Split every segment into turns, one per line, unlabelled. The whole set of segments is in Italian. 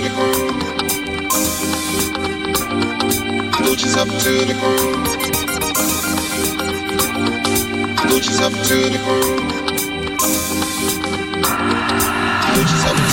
To
the groove. Booches up to the groove. Booches up to the groove. Up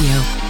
Radio.